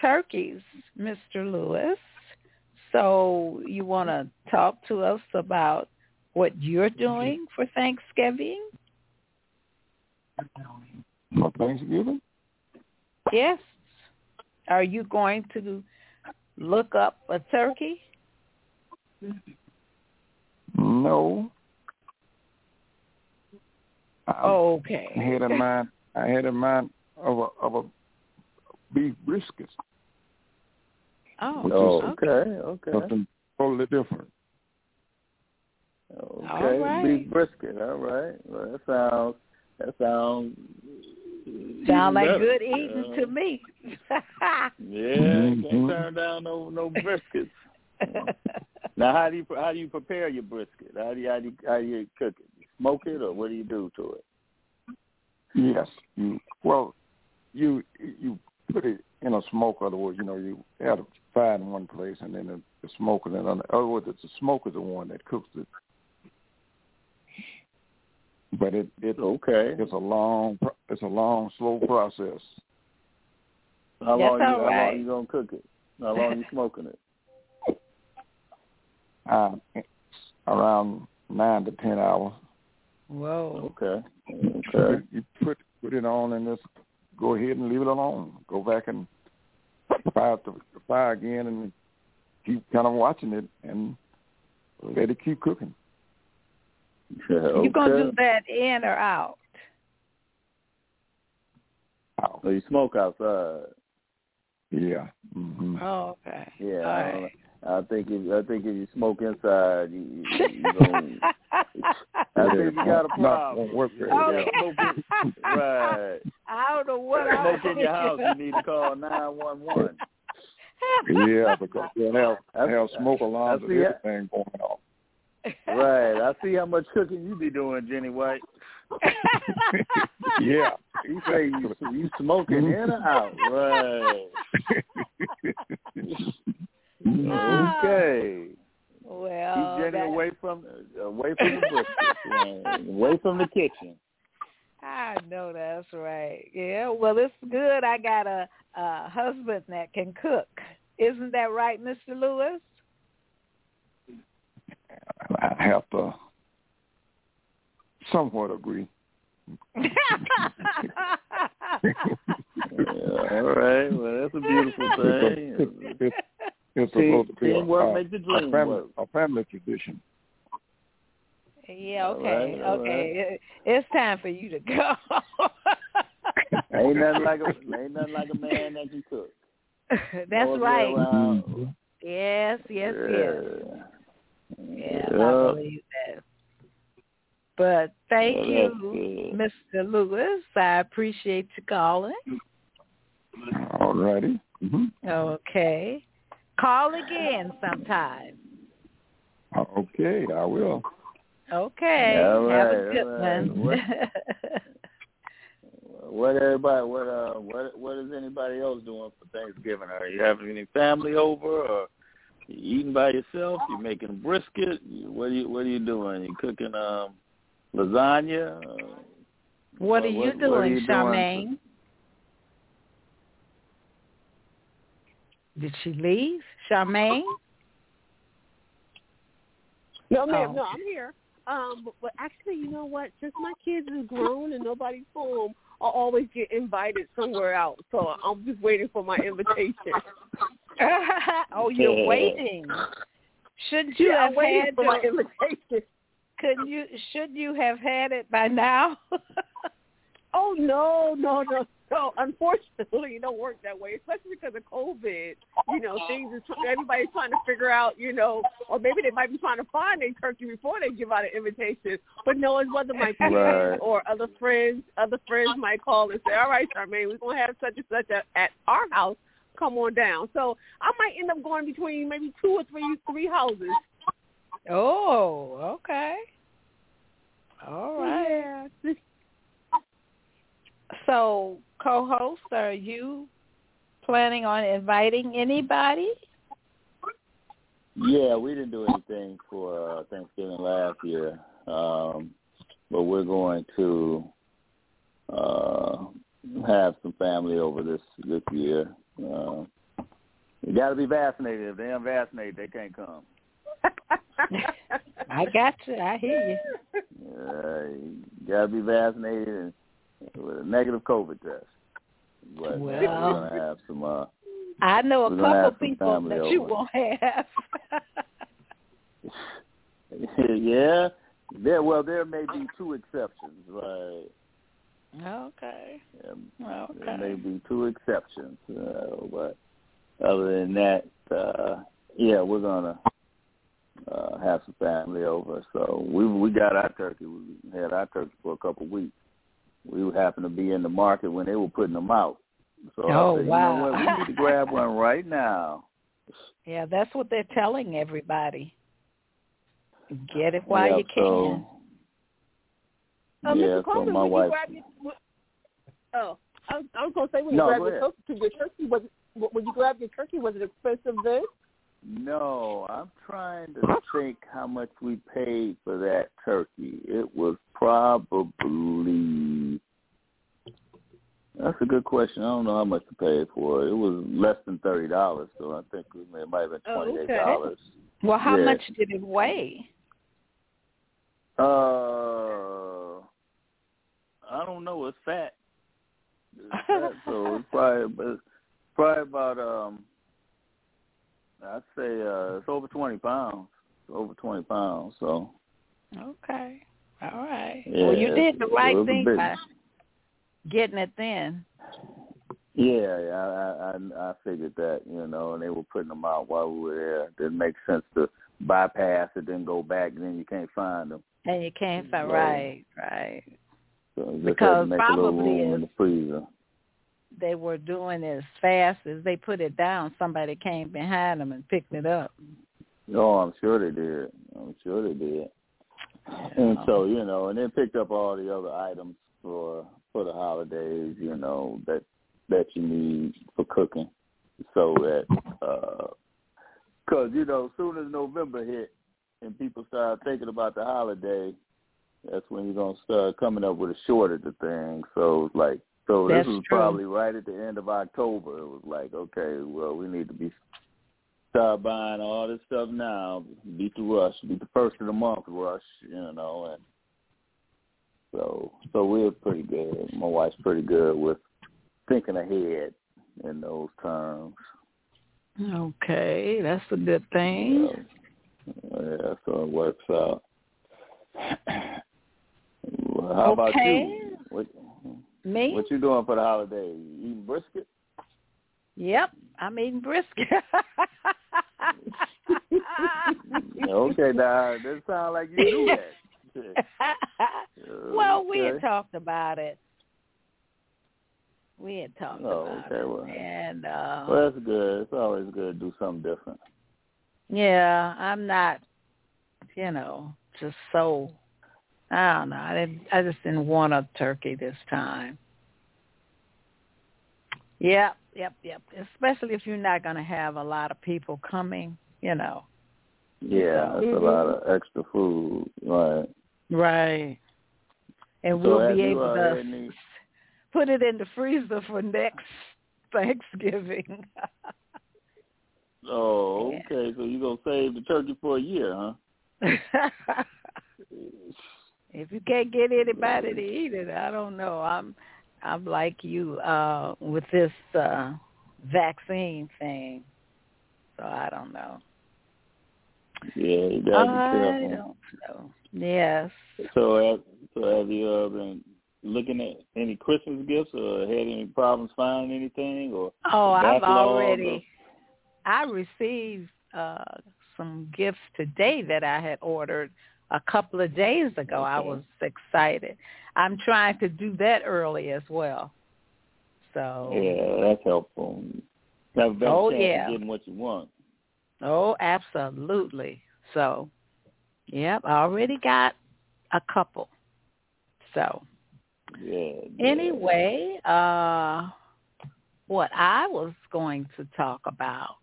turkeys, Mr. Lewis. So you want to talk to us about what you're doing for Thanksgiving? For Thanksgiving? Yes. Are you going to look up a turkey? No. Oh, okay. I had in mind. I had in mind of a of a beef brisket. Oh, Oh, okay. okay, okay. Something totally different. Okay, All right. beef brisket. All right. Well, that sounds that sounds Sound like better. good eating Uh, to me. Yeah, Mhm. can't turn down no no briskets. Now, how do you how do you prepare your brisket? How do you how do you, how do you cook it? You smoke it, or what do you do to it? Yes. You well, you you put it in a smoker. In other words, you know, you add a fire in one place and then the, the smoker. In another. In other words, it's the smoker the one that cooks it. But it it Okay. it's a long it's a long slow process. How That's long you all how right. long you gonna cook it? How long you smoking it? Uh, around nine to ten hours. Whoa. Okay. You, Okay. you put put it on and just go ahead and leave it alone. Go back and fire up the the fire again and keep kind of watching it and let it keep cooking. Yeah, You gonna do that in or out? Wow. So you smoke outside. Yeah. hmm Oh, okay. Yeah. All I, don't- right. I think if I think if you smoke inside, you, you, you gonna, I think you got a problem. Won't work very Okay. well. Right. I don't know what I Smoke in your house, you need to call nine one one. Yeah, because they'll have That's- have smoke alarms I and see it. everything going on. Right. I see how much cooking you be doing, Jenny White. yeah. You say you you smoking in or out, right? Okay. Ah. well, Keep Jenny that- away from away from the brisket, right? away from the kitchen. I know that's right. Yeah, well, it's good. I got a, a husband that can cook. Isn't that right, Mr. Lewis? I have to somewhat agree. Yeah, all right. Well, that's a beautiful thing. It's, it's Team- supposed to be a, teamwork a, make the a family, work. a family tradition. yeah, okay, right, all okay. It, it's time for you to go. Ain't nothing like a ain't nothing like a man that can cook. That's All the way right. Yes, yes, yes. Yeah. Yeah, I believe that. But thank Well, you, that's Mr. Lewis. I appreciate you calling. All righty. Mm-hmm. Okay. Call again sometime. Okay, I will. Okay. All Have a good right. one. What everybody what uh what what is anybody else doing for Thanksgiving? Are you having any family over or you eating by yourself? You making brisket? What are you what are you doing? You cooking um lasagna? Uh, what are you what- doing, what are you doing Did she leave? Charmaine? No, ma'am. Oh. No, I'm here. Um, but, but actually, you know what? Since my kids is grown and nobody's home, I always get invited somewhere else. So I'm just waiting for my invitation. oh, you're waiting. Shouldn't you yeah, have I'm waiting had for my your- invitation. Couldn't you? Should you have had it by now? Oh no, no, no, no! Unfortunately, it don't work that way, especially because of COVID. You know, things is everybody's trying to figure out. You know, or maybe they might be trying to find a turkey before they give out an invitation. But no, it's whether my kids Right. or other friends, other friends might call and say, "All right, Charmaine, we're gonna have such and such a, at our house. Come on down." So I might end up going between maybe two or three three houses. oh, okay. All right. Yeah. So, co-host, are you planning on inviting anybody? Yeah, we didn't do anything for uh, Thanksgiving last year, um, but we're going to uh, have some family over this this year. Uh, you got to be vaccinated. If they ain't vaccinated, they can't come. I got you. I hear you. Uh, you got to be vaccinated and with a negative COVID test. But we're going to have some. Uh, I know a We're gonna have couple some people family that you won't have. yeah, there. Well, there may be two exceptions, right? okay. Um, There may be two exceptions, uh, but other than that, uh, yeah, we're gonna uh, have some family over. So we we got our turkey. We had our turkey for a couple of weeks. We happened to be in the market when they were putting them out. So oh I said, wow! You know what? We need to grab one right now. Yeah, that's what they're telling everybody. Get it while yeah, you can. So, Uh, yeah, Mr. so my wife. you grab your, oh, I was, I was going to say when No, you grab go your turkey, your turkey was when you grab your turkey was it expensive then? No, I'm trying to think how much we paid for that turkey. It was probably that's a good question. I don't know how much to pay for it. It was less than thirty dollars, so I think it might have been Oh, twenty eight dollars. Well, how Yeah. much did it weigh? Uh, I don't know. It's fat. It's fat, so it's probably it's probably about um. I'd say uh, it's over twenty pounds. It's over twenty pounds. So Okay. All right. Yeah, well, you did the right thing by getting it then. yeah, yeah, I, I I figured that you know, and they were putting them out while we were there. It didn't make sense to bypass it, then go back, and then you can't find them. And you can't find Right. right, right. So Because had to make a little probably in the freezer. They were doing it as fast as they put it down. Somebody came behind them and picked it up. Oh, I'm sure they did. I'm sure they did. And so, you know, and then picked up all the other items for for the holidays, you know, that that you need for cooking. So that uh 'cause you know, soon as November hit and people start thinking about the holiday, that's when you're gonna start coming up with a shortage of things. So it's like so That's this was true. probably right at the end of October. It was like, okay, well we need to be start buying all this stuff now. Beat the rush, beat the first of the month rush, you know, and so so we're pretty good. My wife's pretty good with thinking ahead in those terms. Okay, that's a good thing. Yeah, so it works out. Well, How about you? What, Me? what you doing for the holiday? You eating brisket? Yep, I'm eating brisket. okay, now that sounds like you do that. well, we had talked about it. We had talked Oh, about okay, it, well. and uh, Well, that's good. It's always good to do something different. yeah, I'm not, you know, just so. Ah, I don't know. I didn't. I just didn't want a turkey this time. Yep, yep, yep. Especially if you're not going to have a lot of people coming, you know. Yeah, that's a mm-hmm. lot of extra food, right? Right. And So we'll be able to put it in the freezer for next Thanksgiving. Oh, okay. So you're gonna save the turkey for a year, huh? If you can't get anybody to eat it, I don't know. I'm I'm like you uh with this uh vaccine thing. So I don't know. Yeah, you gotta be I don't know. Yes. So, have, so have you uh, been looking at any Christmas gifts, or had any problems finding anything, or Oh, I've already I received uh some gifts today that I had ordered a couple of days ago. I was excited. I'm trying to do that early as well. So Yeah, that's helpful. Better Oh, chance yeah. of getting what you want. Oh, absolutely. So, yep, I already got a couple. So, Yeah. anyway, uh what I was going to talk about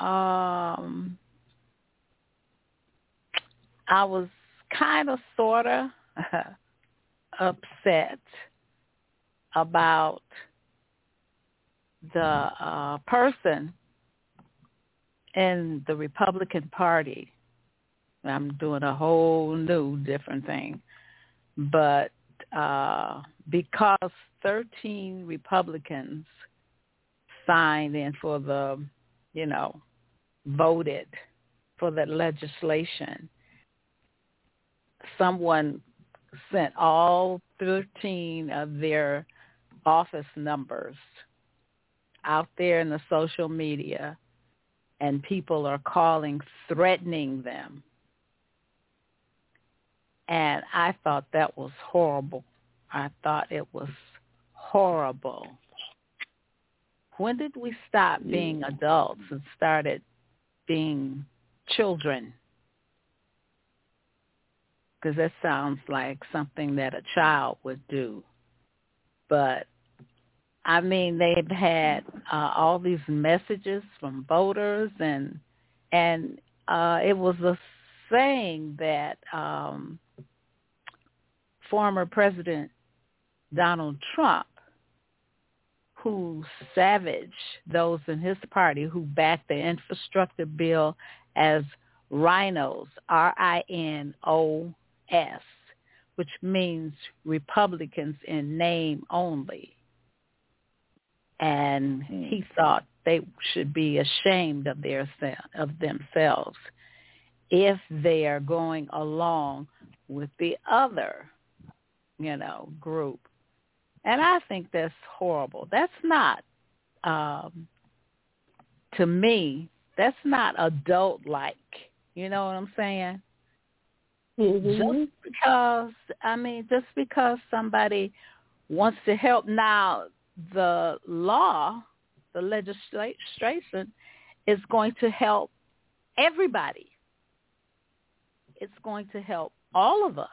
um I was kind of sort of upset about the uh person in the Republican Party. I'm doing a whole new different thing. But uh because 13 Republicans signed in for the, you know, voted for that legislation, someone sent all 13 of their office numbers out there in the social media and people are calling, threatening them. And I thought that was horrible. I thought it was horrible. When did we stop being adults and started being children? Because that sounds like something that a child would do. But I mean, they've had uh, all these messages from voters, and and uh, it was a saying that um, former President Donald Trump, who savaged those in his party who backed the infrastructure bill as RINOs, R-I-N-O-S, which means Republicans in name only. And he thought they should be ashamed of their of themselves if they are going along with the other, you know, group. And I think that's horrible. That's not um to me, that's not adult like. You know what I'm saying? Mm-hmm. Just because I mean, just because somebody wants to help now the law, the legislation is going to help everybody. It's going to help all of us.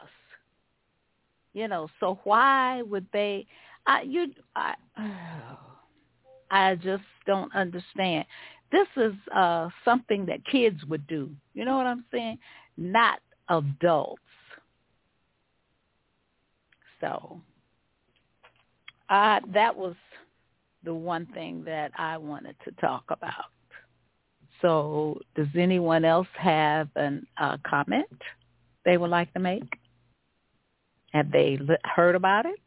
You know, so why would they I you I I just don't understand. This is uh something that kids would do. You know what I'm saying? Not adults. So uh, that was the one thing that I wanted to talk about. So does anyone else have a uh, comment they would like to make? Have they heard about it?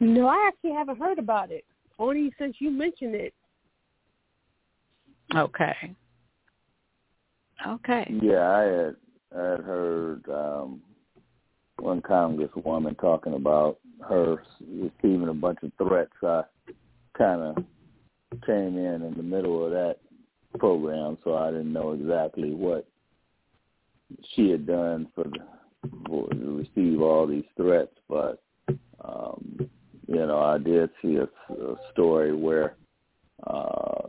No, I actually haven't heard about it. Only since you mentioned it. Okay. Okay. Yeah, I had I had heard um one congresswoman talking about her receiving a bunch of threats. I kind of came in in the middle of that program, so I didn't know exactly what she had done for, the, for to receive all these threats. But um, you know, I did see a, a story where uh,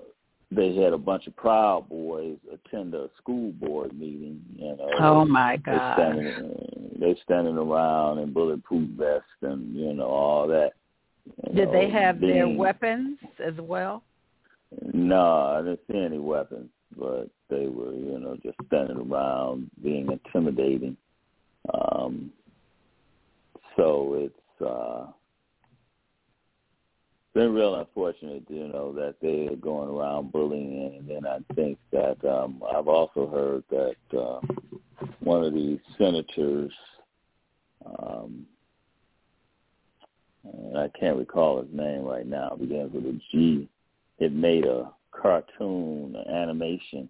they had a bunch of Proud Boys attend a school board meeting. You know, oh my God! they standing, they standing around in bulletproof vests and you know all that. Did know, they have their weapons as well? No, I didn't see any weapons, but they were you know just standing around being intimidating. Um, so it's uh, been real unfortunate, you know, that they are going around bullying, and then I think that um, I've also heard that uh, one of the senators, um, and I can't recall his name right now, begins with a G. It made a cartoon, an animation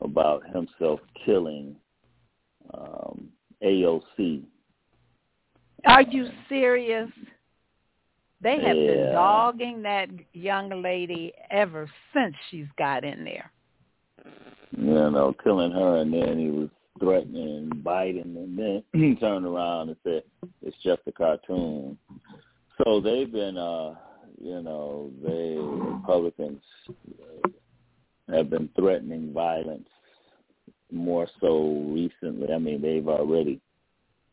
about himself killing um, AOC. Are you serious? They have been dogging that young lady ever since she's got in there. you no, killing her, and then he was threatening Biden, and then he turned around and said, "It's just a cartoon." So they've been, uh, you know, they Republicans have been threatening violence more so recently. I mean, they've already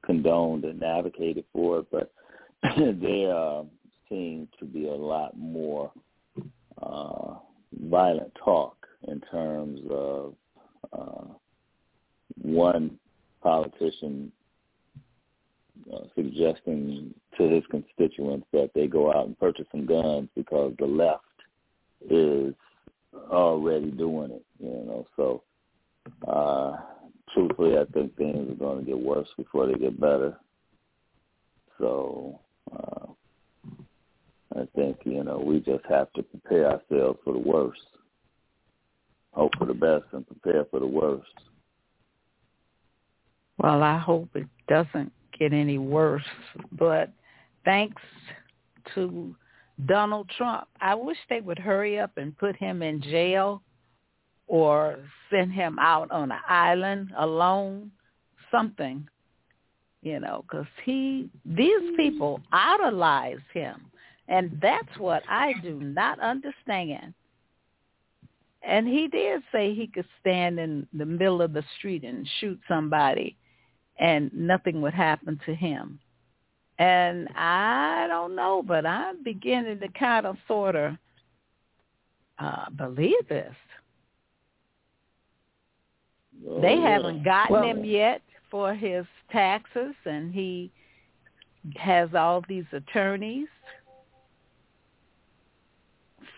condoned and advocated for it, but there uh, seem to be a lot more uh, violent talk in terms of uh, one politician uh, suggesting to his constituents that they go out and purchase some guns because the left is already doing it. You know, so uh, truthfully, I think things are going to get worse before they get better. So uh, I think you know we just have to prepare ourselves for the worst, hope for the best, and prepare for the worst. Well, I hope it doesn't get any worse. But thanks to Donald Trump. I wish they would hurry up and put him in jail or send him out on an island alone, something, you know, because he, these people idolize him. And that's what I do not understand. And he did say he could stand in the middle of the street and shoot somebody and nothing would happen to him. And I don't know, but I'm beginning to kind of sort of uh, believe this. Oh, they haven't gotten Well, him yet for his taxes, and he has all these attorneys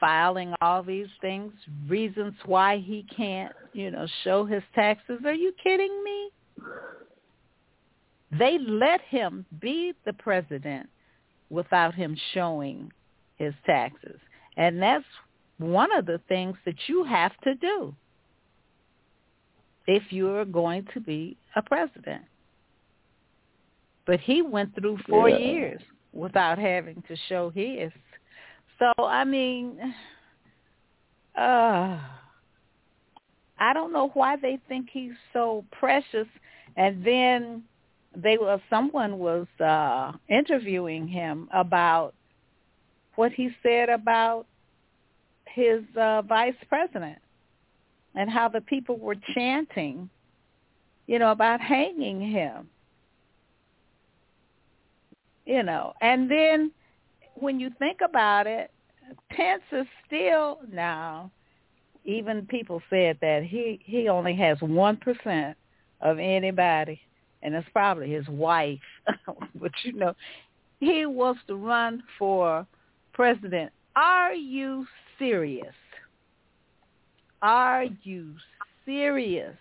filing all these things, reasons why he can't, you know, show his taxes. Are you kidding me? They let him be the president without him showing his taxes. And that's one of the things that you have to do if you're going to be a president. But he went through four Yeah. years without having to show his. So I mean, uh, I don't know why they think he's so precious. And then they were someone was uh, interviewing him about what he said about his uh, vice president and how the people were chanting, you know, about hanging him. You know, and then when you think about it, Pence is still now. Even people said that he he only has one percent of anybody, and it's probably his wife. but you know, he wants to run for president. Are you serious? Are you serious?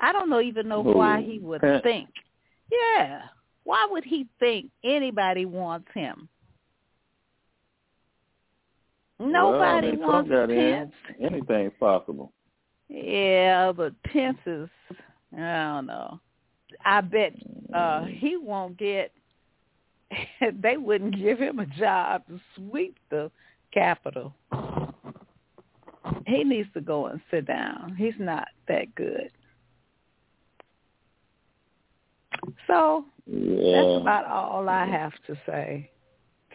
I don't know even know why he would think. Yeah. Why would he think anybody wants him? Nobody well, wants got in. Pence. Anything's possible. Yeah, but Pence is I don't know. I bet uh Mm. he won't get they wouldn't give him a job to sweep the Capitol. He needs to go and sit down. He's not that good. So Yeah. that's about all I have to say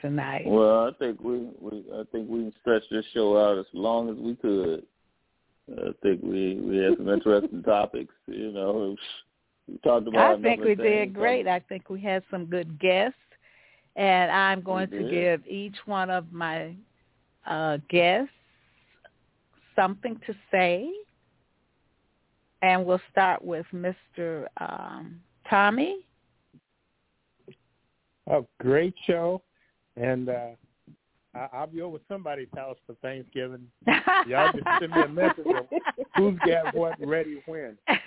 tonight. Well, I think we, we I think we can stretch this show out as long as we could. I think we we had some interesting topics. You know, we talked about. I think we of did great. I think we had some good guests, and I'm going to give each one of my uh, guests something to say, and we'll start with Mr. Um, Tommy. A great show, and uh, I, I'll be over somebody's house for Thanksgiving. Y'all just send me a message of who's got what ready when.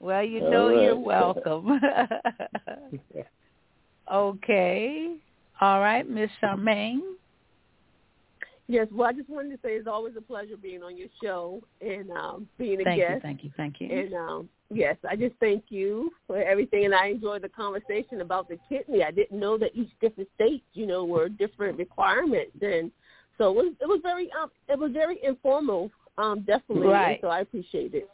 well, you know you're welcome. okay. All right, Miss Charmaine. Yes, well, I just wanted to say it's always a pleasure being on your show and um, being a Thank you, guest. thank you, thank you. And um, yes, I just thank you for everything, and I enjoyed the conversation about the kidney. I didn't know that each different state, you know, were different requirements, and so it was it was very um it was very informal, um, definitely. Right. so I appreciate it.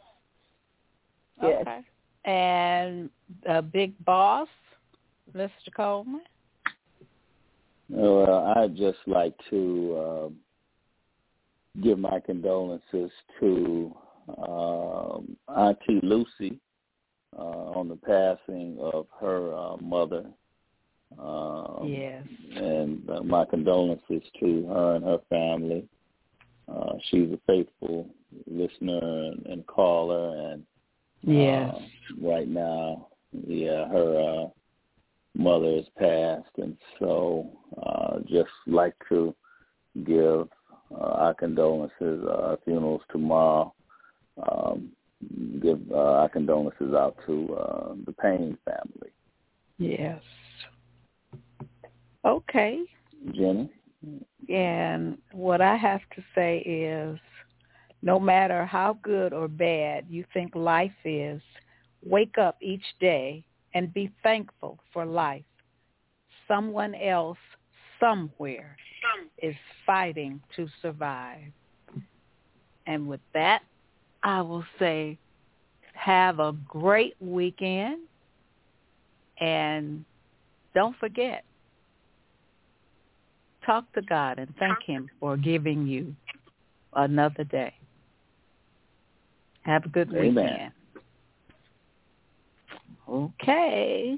Yes. Okay. And uh, big boss, Mr. Coleman. Well, I'd just like to um, give my condolences to um, Auntie Lucy uh, on the passing of her uh, mother. Um, Yes. And uh, my condolences to her and her family. Uh, she's a faithful listener and, and caller, and Yes. uh, right now, yeah, her uh, mother has passed, and so uh, just like to give uh, our condolences. Uh, funerals tomorrow. Um, give uh, our condolences out to uh, the Payne family. Yes. Okay. Jenny. And what I have to say is no matter how good or bad you think life is, wake up each day and be thankful for life. someone else somewhere is fighting to survive. And with that, I will say have a great weekend and don't forget, talk to God and thank him for giving you another day. Have a good Amen. weekend. Okay.